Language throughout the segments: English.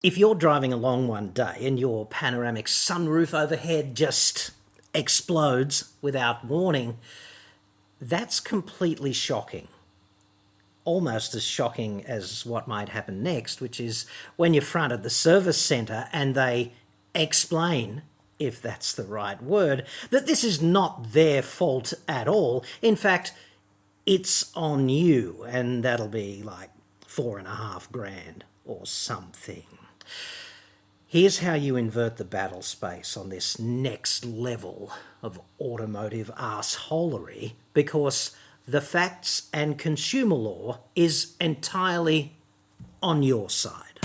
If you're driving along one day and your panoramic sunroof overhead just explodes without warning, that's completely shocking. Almost as shocking as what might happen next, which is when you're fronted the service centre and they explain, if that's the right word, that this is not their fault at all. In fact, it's on you, and that'll be like four and a half grand or something. Here's how you invert the battle space on this next level of automotive assholery because the facts and consumer law is entirely on your side.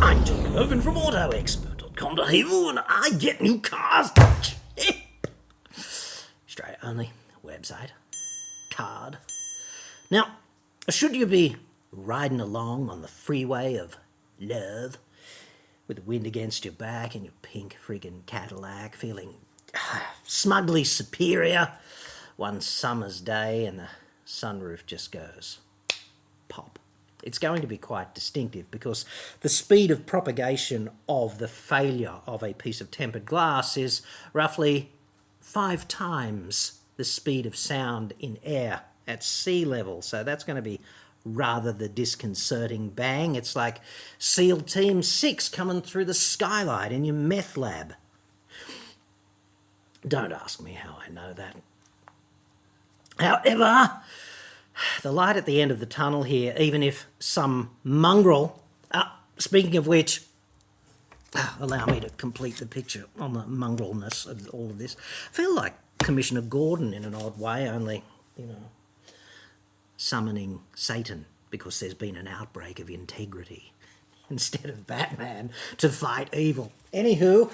I'm John Irvin from AutoExpert.com.au and I get new cars cheap. Straight only website. Card. Now, should you be riding along on the freeway of love with the wind against your back and your pink friggin' Cadillac feeling ah, smugly superior one summer's day and the sunroof just goes pop? It's going to be quite distinctive because the speed of propagation of the failure of a piece of tempered glass is roughly five times the speed of sound in air at sea level. So that's going to be rather the disconcerting bang. It's like SEAL Team 6 coming through the skylight in your meth lab. Don't ask me how I know that. However, the light at the end of the tunnel here, even if some mongrel, uh, speaking of which, uh, allow me to complete the picture on the mongrelness of all of this. I feel like Commissioner Gordon in an odd way, only, you know, summoning Satan because there's been an outbreak of integrity instead of Batman to fight evil. Anywho,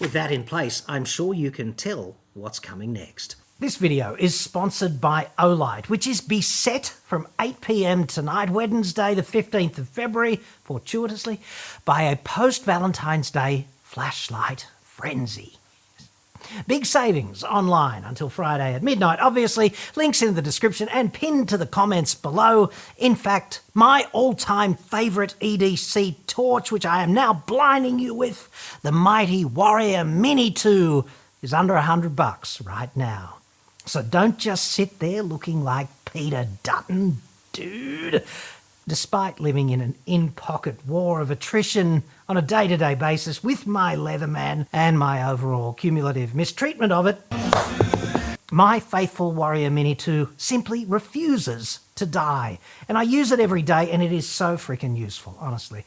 with that in place, I'm sure you can tell what's coming next. This video is sponsored by Olight, which is beset from 8 pm tonight, Wednesday, the 15th of February, fortuitously, by a post Valentine's Day flashlight frenzy. Big savings online until Friday at midnight. Obviously, links in the description and pinned to the comments below. In fact, my all time favourite EDC torch, which I am now blinding you with, the mighty Warrior Mini 2, is under a hundred bucks right now. So don't just sit there looking like Peter Dutton, dude. Despite living in an in pocket war of attrition on a day to day basis with my Leatherman and my overall cumulative mistreatment of it, my faithful Warrior Mini 2 simply refuses to die. And I use it every day, and it is so freaking useful, honestly.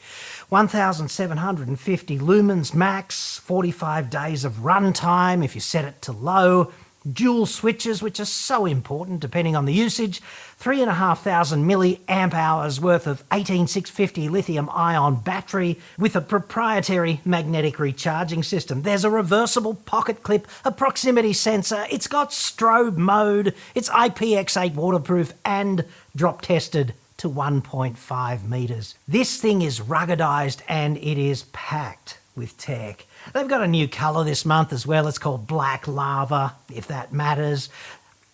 1750 lumens max, 45 days of runtime if you set it to low dual switches, which are so important depending on the usage, 3,500 milliamp hours worth of 18650 lithium ion battery with a proprietary magnetic recharging system. There's a reversible pocket clip, a proximity sensor, it's got strobe mode, it's IPX8 waterproof and drop tested to 1.5 meters. This thing is ruggedized and it is packed with tech. They've got a new colour this month as well. It's called Black Lava, if that matters.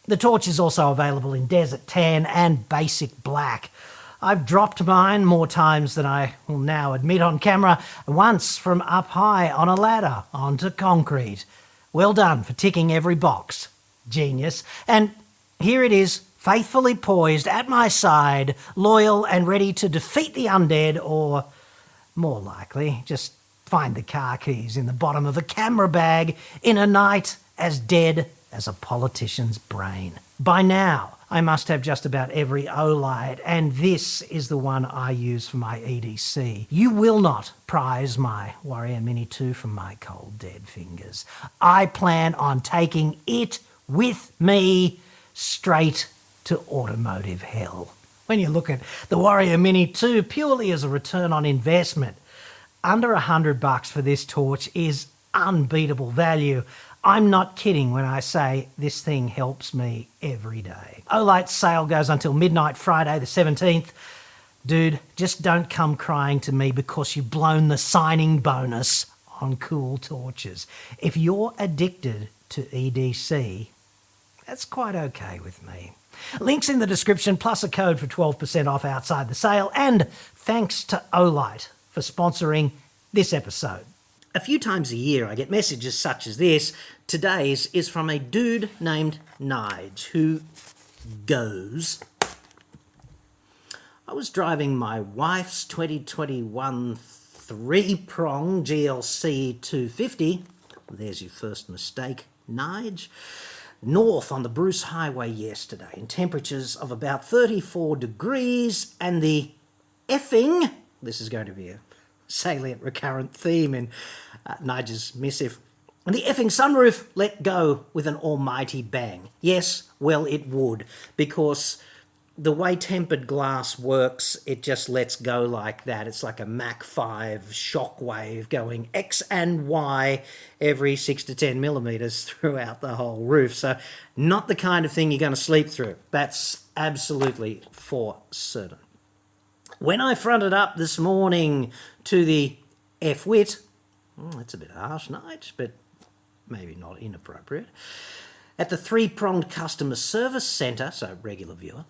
The torch is also available in Desert Tan and Basic Black. I've dropped mine more times than I will now admit on camera, once from up high on a ladder onto concrete. Well done for ticking every box. Genius. And here it is, faithfully poised at my side, loyal and ready to defeat the undead, or more likely, just find the car keys in the bottom of a camera bag in a night as dead as a politician's brain. By now, I must have just about every Olight, and this is the one I use for my EDC. You will not prize my Warrior Mini 2 from my cold dead fingers. I plan on taking it with me straight to automotive hell. When you look at the Warrior Mini 2 purely as a return on investment, under a hundred bucks for this torch is unbeatable value. I'm not kidding when I say this thing helps me every day. Olight's sale goes until midnight Friday the 17th. Dude, just don't come crying to me because you've blown the signing bonus on cool torches. If you're addicted to EDC, that's quite okay with me. Links in the description, plus a code for 12% off outside the sale. And thanks to Olight for sponsoring this episode. A few times a year, I get messages such as this. Today's is from a dude named Nige who goes. I was driving my wife's 2021 three prong GLC 250. There's your first mistake, Nige. North on the Bruce Highway yesterday in temperatures of about 34 degrees, and the effing, this is going to be a salient recurrent theme in uh, Nigel's missive. And the effing sunroof let go with an almighty bang. Yes, well, it would, because the way tempered glass works, it just lets go like that. It's like a Mach 5 shockwave going X and Y every 6 to 10 millimeters throughout the whole roof. So, not the kind of thing you're going to sleep through. That's absolutely for certain. When I fronted up this morning to the F wit, that's hmm, a bit harsh, Nige, but maybe not inappropriate. At the three pronged customer service centre, so regular viewer,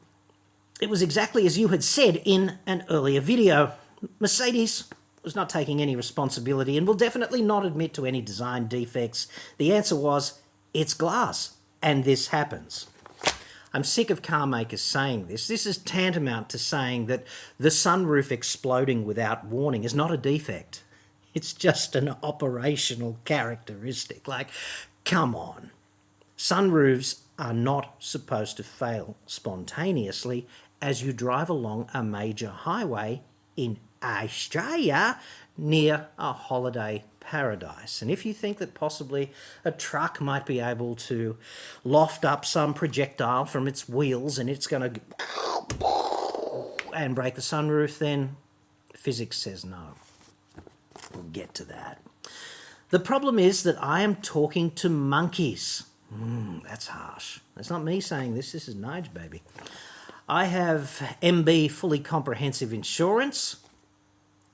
it was exactly as you had said in an earlier video. Mercedes was not taking any responsibility and will definitely not admit to any design defects. The answer was, it's glass, and this happens. I'm sick of car makers saying this. This is tantamount to saying that the sunroof exploding without warning is not a defect. It's just an operational characteristic. Like, come on. Sunroofs are not supposed to fail spontaneously as you drive along a major highway in Australia near a holiday paradise. And if you think that possibly a truck might be able to loft up some projectile from its wheels and it's going to and break the sunroof, then physics says no. We'll get to that. The problem is that I am talking to monkeys. Mm, that's harsh. That's not me saying this, this is Nige, baby. I have MB fully comprehensive insurance.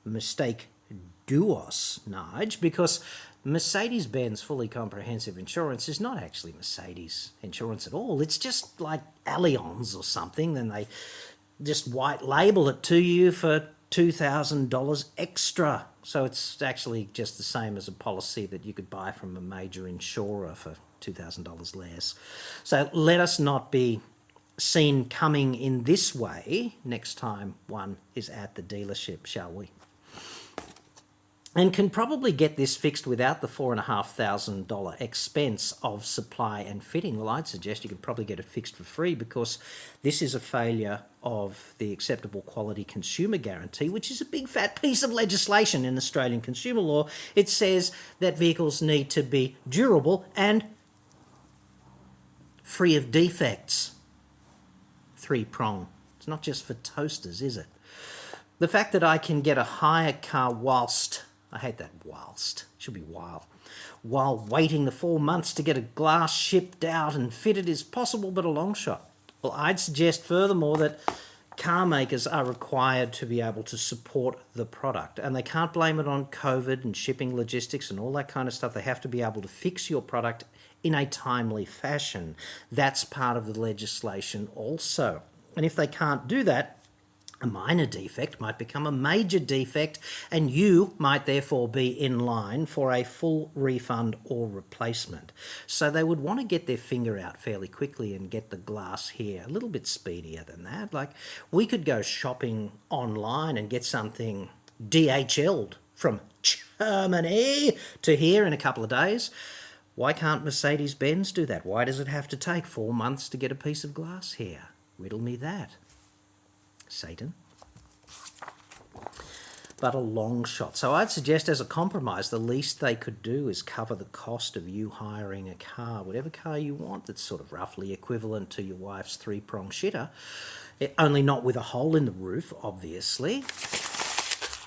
Mistake Duos, Nige, because Mercedes Benz fully comprehensive insurance is not actually Mercedes insurance at all. It's just like Allianz or something. Then they just white label it to you for $2,000 extra. So it's actually just the same as a policy that you could buy from a major insurer for $2,000 less. So let us not be seen coming in this way next time one is at the dealership, shall we? And can probably get this fixed without the $4,500 expense of supply and fitting. Well, I'd suggest you could probably get it fixed for free because this is a failure of the acceptable quality consumer guarantee, which is a big fat piece of legislation in Australian consumer law. It says that vehicles need to be durable and free of defects three prong. It's not just for toasters, is it? The fact that I can get a hire car whilst, I hate that whilst, should be while, while waiting the four months to get a glass shipped out and fitted is possible, but a long shot. Well, I'd suggest furthermore that car makers are required to be able to support the product and they can't blame it on COVID and shipping logistics and all that kind of stuff. They have to be able to fix your product in a timely fashion. That's part of the legislation also. And if they can't do that, a minor defect might become a major defect, and you might therefore be in line for a full refund or replacement. So they would want to get their finger out fairly quickly and get the glass here a little bit speedier than that. Like we could go shopping online and get something DHL'd from Germany to here in a couple of days. Why can't Mercedes Benz do that? Why does it have to take four months to get a piece of glass here? Riddle me that. Satan. But a long shot. So I'd suggest, as a compromise, the least they could do is cover the cost of you hiring a car, whatever car you want, that's sort of roughly equivalent to your wife's three prong shitter, it, only not with a hole in the roof, obviously.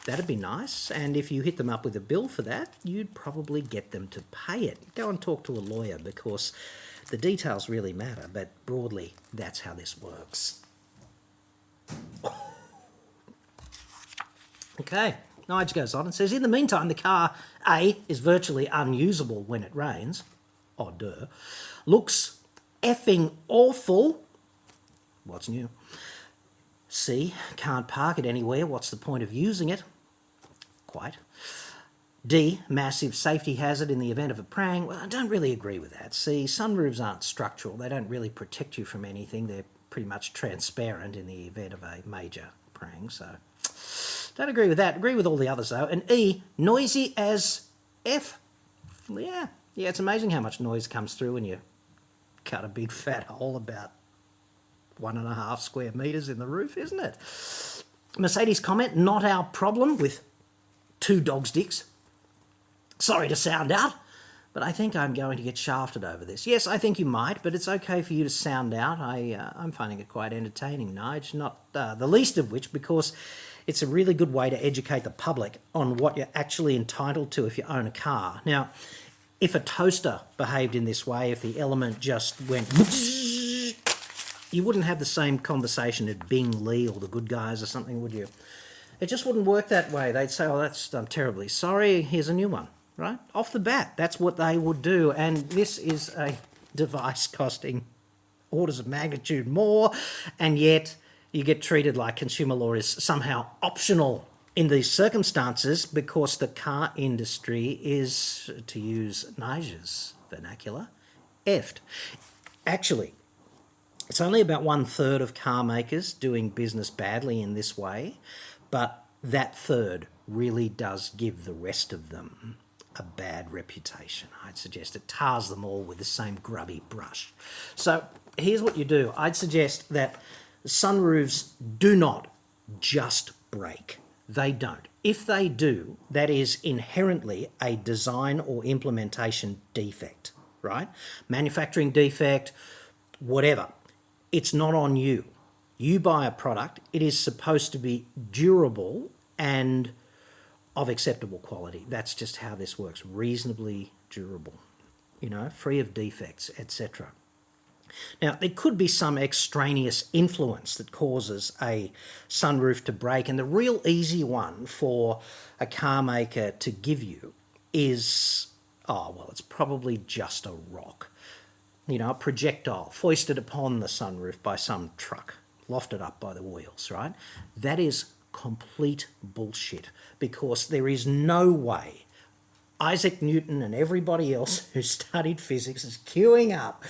That'd be nice. And if you hit them up with a bill for that, you'd probably get them to pay it. Go and talk to a lawyer because the details really matter, but broadly, that's how this works. Okay, Nige goes on and says, In the meantime, the car A is virtually unusable when it rains. Oh, duh. Looks effing awful What's new? C. Can't park it anywhere. What's the point of using it? Quite. D. Massive safety hazard in the event of a prang. Well, I don't really agree with that. C. Sunroofs aren't structural. They don't really protect you from anything. They're pretty much transparent in the event of a major prang. So, don't agree with that. Agree with all the others though. And E. Noisy as F. Yeah. Yeah, it's amazing how much noise comes through when you cut a big fat hole about one and a half square metres in the roof, isn't it? Mercedes comment, not our problem with two dog's dicks. Sorry to sound out, but I think I'm going to get shafted over this. Yes, I think you might, but it's okay for you to sound out. I, uh, I'm finding it quite entertaining, Nige, not uh, the least of which because it's a really good way to educate the public on what you're actually entitled to if you own a car. Now, if a toaster behaved in this way, if the element just went you wouldn't have the same conversation at Bing Lee or the good guys or something, would you? It just wouldn't work that way. They'd say, "Oh, that's I'm terribly sorry. Here's a new one." Right off the bat, that's what they would do. And this is a device costing orders of magnitude more, and yet you get treated like consumer law is somehow optional in these circumstances because the car industry is, to use Nigel's vernacular, effed. Actually, it's only about one third of car makers doing business badly in this way, but that third really does give the rest of them a bad reputation. I'd suggest it tars them all with the same grubby brush. So here's what you do I'd suggest that sunroofs do not just break. They don't. If they do, that is inherently a design or implementation defect, right? Manufacturing defect, whatever it's not on you. You buy a product, it is supposed to be durable and of acceptable quality. That's just how this works. Reasonably durable, you know, free of defects, etc. Now, there could be some extraneous influence that causes a sunroof to break, and the real easy one for a car maker to give you is oh, well, it's probably just a rock you know, a projectile foisted upon the sunroof by some truck, lofted up by the wheels, right? That is complete bullshit because there is no way Isaac Newton and everybody else who studied physics is queuing up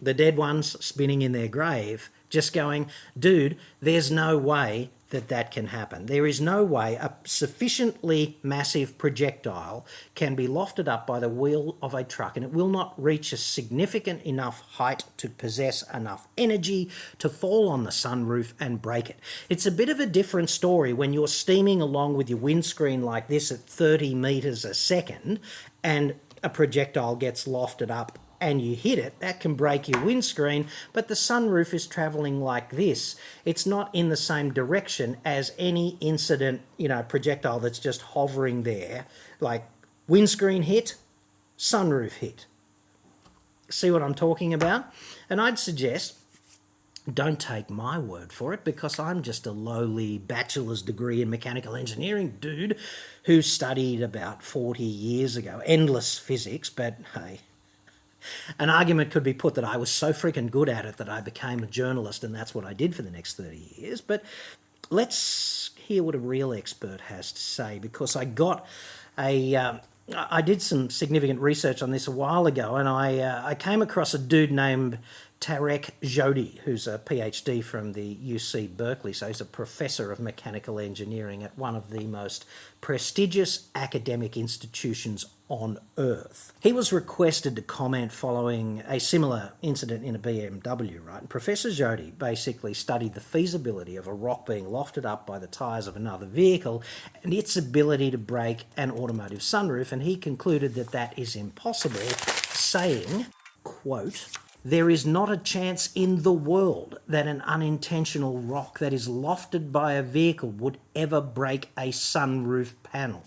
the dead ones spinning in their grave, just going, dude, there's no way that that can happen. There is no way a sufficiently massive projectile can be lofted up by the wheel of a truck and it will not reach a significant enough height to possess enough energy to fall on the sunroof and break it. It's a bit of a different story when you're steaming along with your windscreen like this at 30 meters a second and a projectile gets lofted up and you hit it, that can break your windscreen, but the sunroof is traveling like this. It's not in the same direction as any incident, you know, projectile that's just hovering there. Like windscreen hit, sunroof hit. See what I'm talking about? And I'd suggest don't take my word for it because I'm just a lowly bachelor's degree in mechanical engineering dude who studied about 40 years ago endless physics, but hey, an argument could be put that I was so freaking good at it that I became a journalist and that's what I did for the next 30 years. But let's hear what a real expert has to say because I got a. Um, I did some significant research on this a while ago, and I uh, I came across a dude named Tarek Zohdi, who's a PhD from the UC Berkeley. So he's a professor of mechanical engineering at one of the most prestigious academic institutions on earth. He was requested to comment following a similar incident in a BMW, right? And Professor Zohdi basically studied the feasibility of a rock being lofted up by the tyres of another vehicle and its ability to break an automotive sunroof, and he concluded that that is impossible, saying, quote, there is not a chance in the world that an unintentional rock that is lofted by a vehicle would ever break a sunroof panel.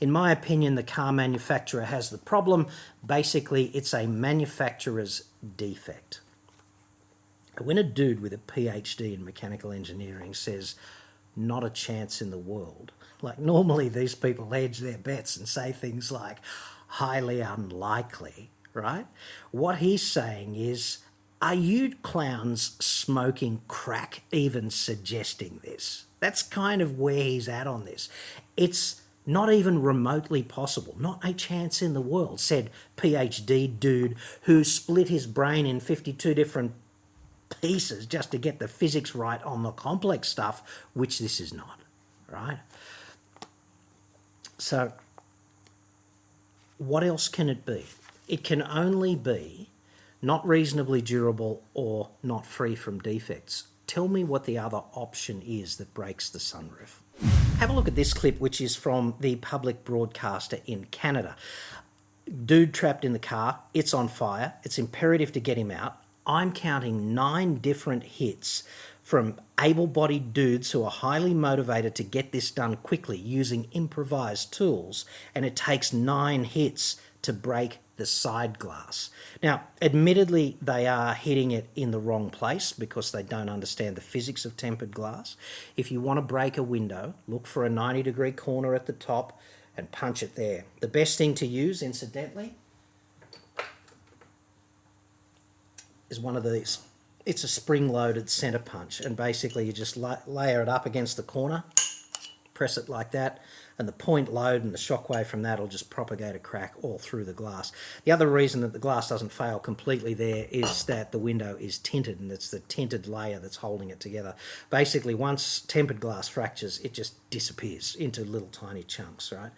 In my opinion, the car manufacturer has the problem. Basically, it's a manufacturer's defect. When a dude with a PhD in mechanical engineering says, not a chance in the world, like normally these people hedge their bets and say things like highly unlikely right? What he's saying is Are you clowns smoking crack even suggesting this? That's kind of where he's at on this. It's not even remotely possible, not a chance in the world, said PhD dude who split his brain in 52 different pieces just to get the physics right on the complex stuff, which this is not, right? So, what else can it be? It can only be not reasonably durable or not free from defects. Tell me what the other option is that breaks the sunroof. Have a look at this clip, which is from the public broadcaster in Canada. Dude trapped in the car, it's on fire, it's imperative to get him out. I'm counting nine different hits from able bodied dudes who are highly motivated to get this done quickly using improvised tools, and it takes nine hits to break the side glass. Now, admittedly, they are hitting it in the wrong place because they don't understand the physics of tempered glass. If you want to break a window, look for a 90 degree corner at the top and punch it there. The best thing to use, incidentally, is one of these. It's a spring loaded center punch, and basically, you just layer it up against the corner, press it like that, and the point load and the shockwave from that will just propagate a crack all through the glass. The other reason that the glass doesn't fail completely there is that the window is tinted and it's the tinted layer that's holding it together. Basically, once tempered glass fractures, it just disappears into little tiny chunks, right?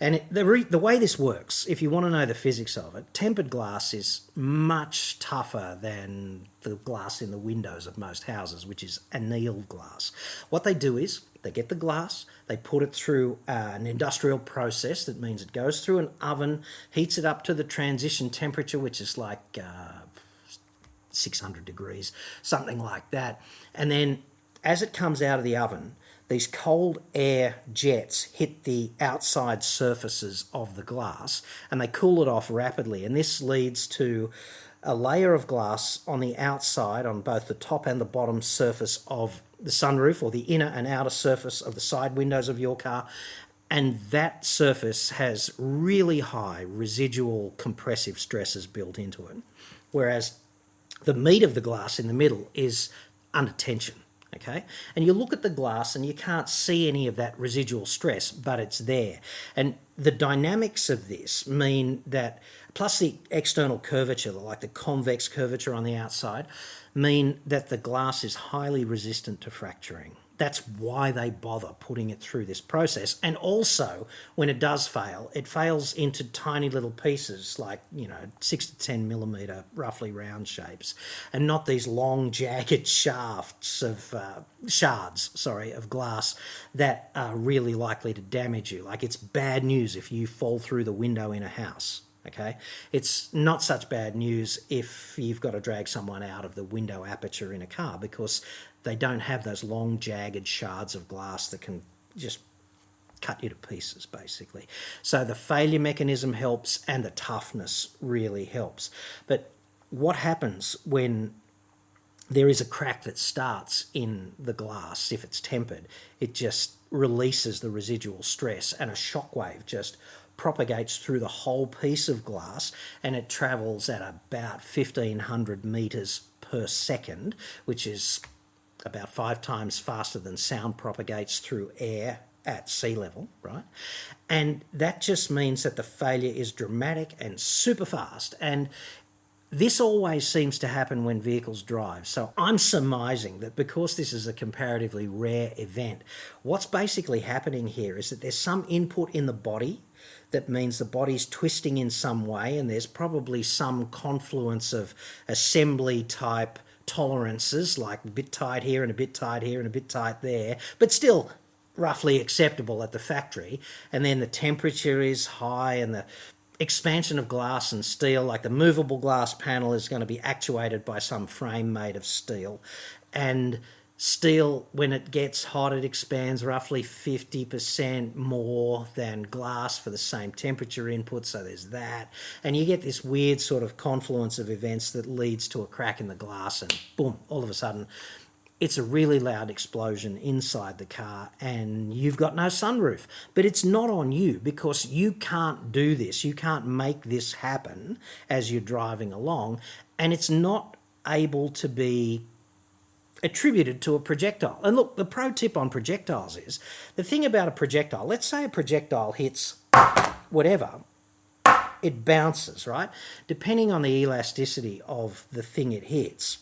And it, the, re, the way this works, if you want to know the physics of it, tempered glass is much tougher than the glass in the windows of most houses, which is annealed glass. What they do is they get the glass, they put it through uh, an industrial process. That means it goes through an oven, heats it up to the transition temperature, which is like uh, 600 degrees, something like that. And then as it comes out of the oven, these cold air jets hit the outside surfaces of the glass and they cool it off rapidly. And this leads to a layer of glass on the outside, on both the top and the bottom surface of the sunroof or the inner and outer surface of the side windows of your car. And that surface has really high residual compressive stresses built into it. Whereas the meat of the glass in the middle is under tension. Okay, and you look at the glass and you can't see any of that residual stress, but it's there. And the dynamics of this mean that, plus the external curvature, like the convex curvature on the outside, mean that the glass is highly resistant to fracturing. That's why they bother putting it through this process. And also, when it does fail, it fails into tiny little pieces, like, you know, six to 10 millimeter, roughly round shapes, and not these long, jagged shafts of uh, shards, sorry, of glass that are really likely to damage you. Like, it's bad news if you fall through the window in a house. Okay, it's not such bad news if you've got to drag someone out of the window aperture in a car because they don't have those long, jagged shards of glass that can just cut you to pieces, basically. So the failure mechanism helps and the toughness really helps. But what happens when there is a crack that starts in the glass if it's tempered? It just releases the residual stress and a shockwave just propagates through the whole piece of glass and it travels at about 1500 meters per second, which is about five times faster than sound propagates through air at sea level, right? And that just means that the failure is dramatic and super fast. And this always seems to happen when vehicles drive. So I'm surmising that because this is a comparatively rare event, what's basically happening here is that there's some input in the body that means the body's twisting in some way, and there's probably some confluence of assembly type tolerances, like a bit tight here and a bit tight here and a bit tight there, but still roughly acceptable at the factory. And then the temperature is high and the expansion of glass and steel, like the movable glass panel, is going to be actuated by some frame made of steel. And Steel, when it gets hot, it expands roughly 50% more than glass for the same temperature input, so there's that. And you get this weird sort of confluence of events that leads to a crack in the glass, and boom, all of a sudden, it's a really loud explosion inside the car, and you've got no sunroof. But it's not on you because you can't do this. You can't make this happen as you're driving along, and it's not able to be attributed to a projectile. And look, the pro tip on projectiles is the thing about a projectile, let's say a projectile hits whatever, it bounces, right? Depending on the elasticity of the thing it hits,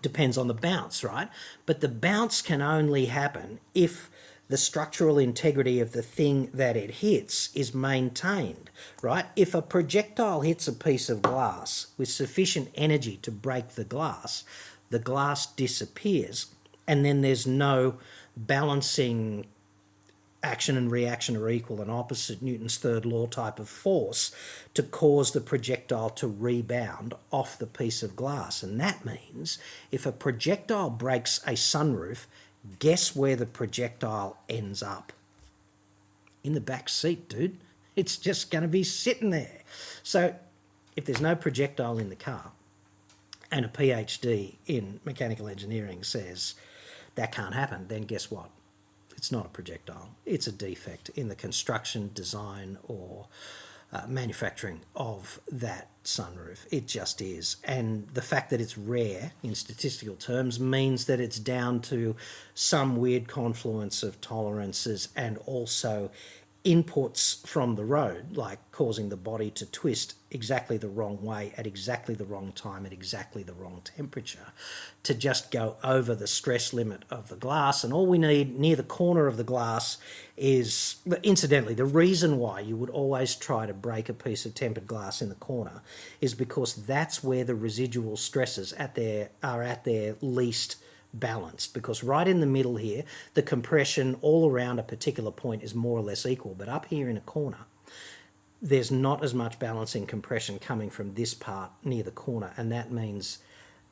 depends on the bounce, right? But the bounce can only happen if the structural integrity of the thing that it hits is maintained, right? If a projectile hits a piece of glass with sufficient energy to break the glass, the glass disappears, and then there's no balancing action and reaction are equal and opposite Newton's third law type of force to cause the projectile to rebound off the piece of glass. And that means if a projectile breaks a sunroof, guess where the projectile ends up? In the back seat, dude. It's just going to be sitting there. So if there's no projectile in the car and a PhD in mechanical engineering says that can't happen, then guess what? It's not a projectile. It's a defect in the construction, design, or uh, manufacturing of that sunroof. It just is. And the fact that it's rare in statistical terms means that it's down to some weird confluence of tolerances and also inputs from the road, like causing the body to twist exactly the wrong way at exactly the wrong time at exactly the wrong temperature, to just go over the stress limit of the glass. And all we need near the corner of the glass is, incidentally, the reason why you would always try to break a piece of tempered glass in the corner is because that's where the residual stresses at their are at their least balanced because right in the middle here, the compression all around a particular point is more or less equal. But up here in a corner, there's not as much balancing compression coming from this part near the corner, and that means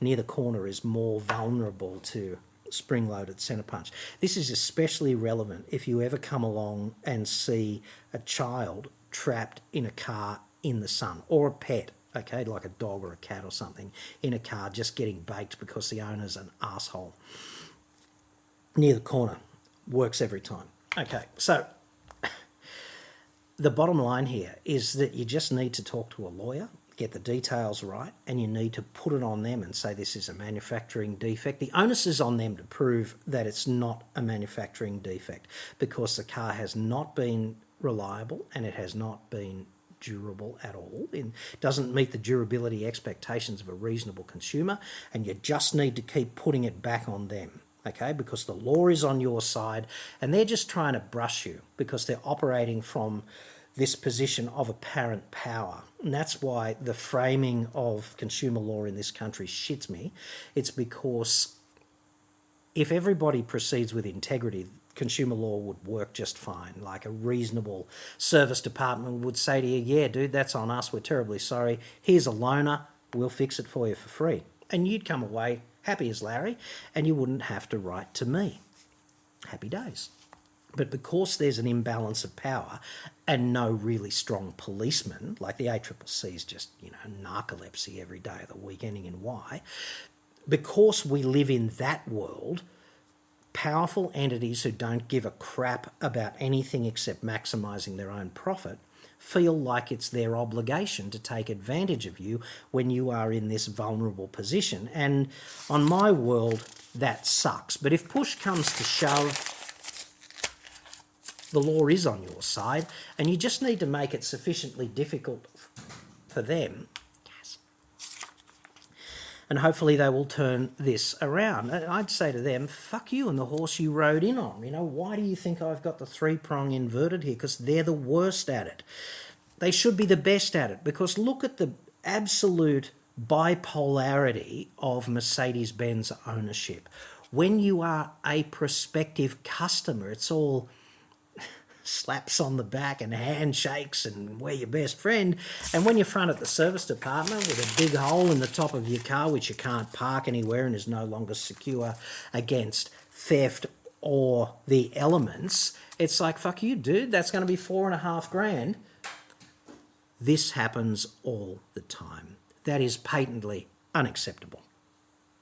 near the corner is more vulnerable to spring loaded centre punch. This is especially relevant if you ever come along and see a child trapped in a car in the sun or a pet okay, like a dog or a cat or something, in a car just getting baked because the owner's an asshole. Near the corner. Works every time. Okay, so the bottom line here is that you just need to talk to a lawyer, get the details right, and you need to put it on them and say this is a manufacturing defect. The onus is on them to prove that it's not a manufacturing defect because the car has not been reliable and it has not been durable at all. It doesn't meet the durability expectations of a reasonable consumer, and you just need to keep putting it back on them. Okay, because the law is on your side and they're just trying to brush you because they're operating from this position of apparent power. And that's why the framing of consumer law in this country shits me. It's because if everybody proceeds with integrity, consumer law would work just fine. Like a reasonable service department would say to you, Yeah, dude, that's on us. We're terribly sorry. Here's a loaner. We'll fix it for you for free. And you'd come away happy as Larry, and you wouldn't have to write to me. Happy days. But because there's an imbalance of power and no really strong policeman, like the ACCC is just, you know, narcolepsy every day of the week, ending in Y, because we live in that world, powerful entities who don't give a crap about anything except maximizing their own profit feel like it's their obligation to take advantage of you when you are in this vulnerable position. And on my world, that sucks. But if push comes to shove, the law is on your side, and you just need to make it sufficiently difficult for them and hopefully they will turn this around. I'd say to them, fuck you and the horse you rode in on. You know, why do you think I've got the three prong inverted here? Because they're the worst at it. They should be the best at it because look at the absolute bipolarity of Mercedes Benz ownership. When you are a prospective customer, it's all slaps on the back and handshakes and we're your best friend. And when you're front at the service department with a big hole in the top of your car, which you can't park anywhere and is no longer secure against theft or the elements, it's like, fuck you, dude, that's going to be four and a half grand. This happens all the time. That is patently unacceptable.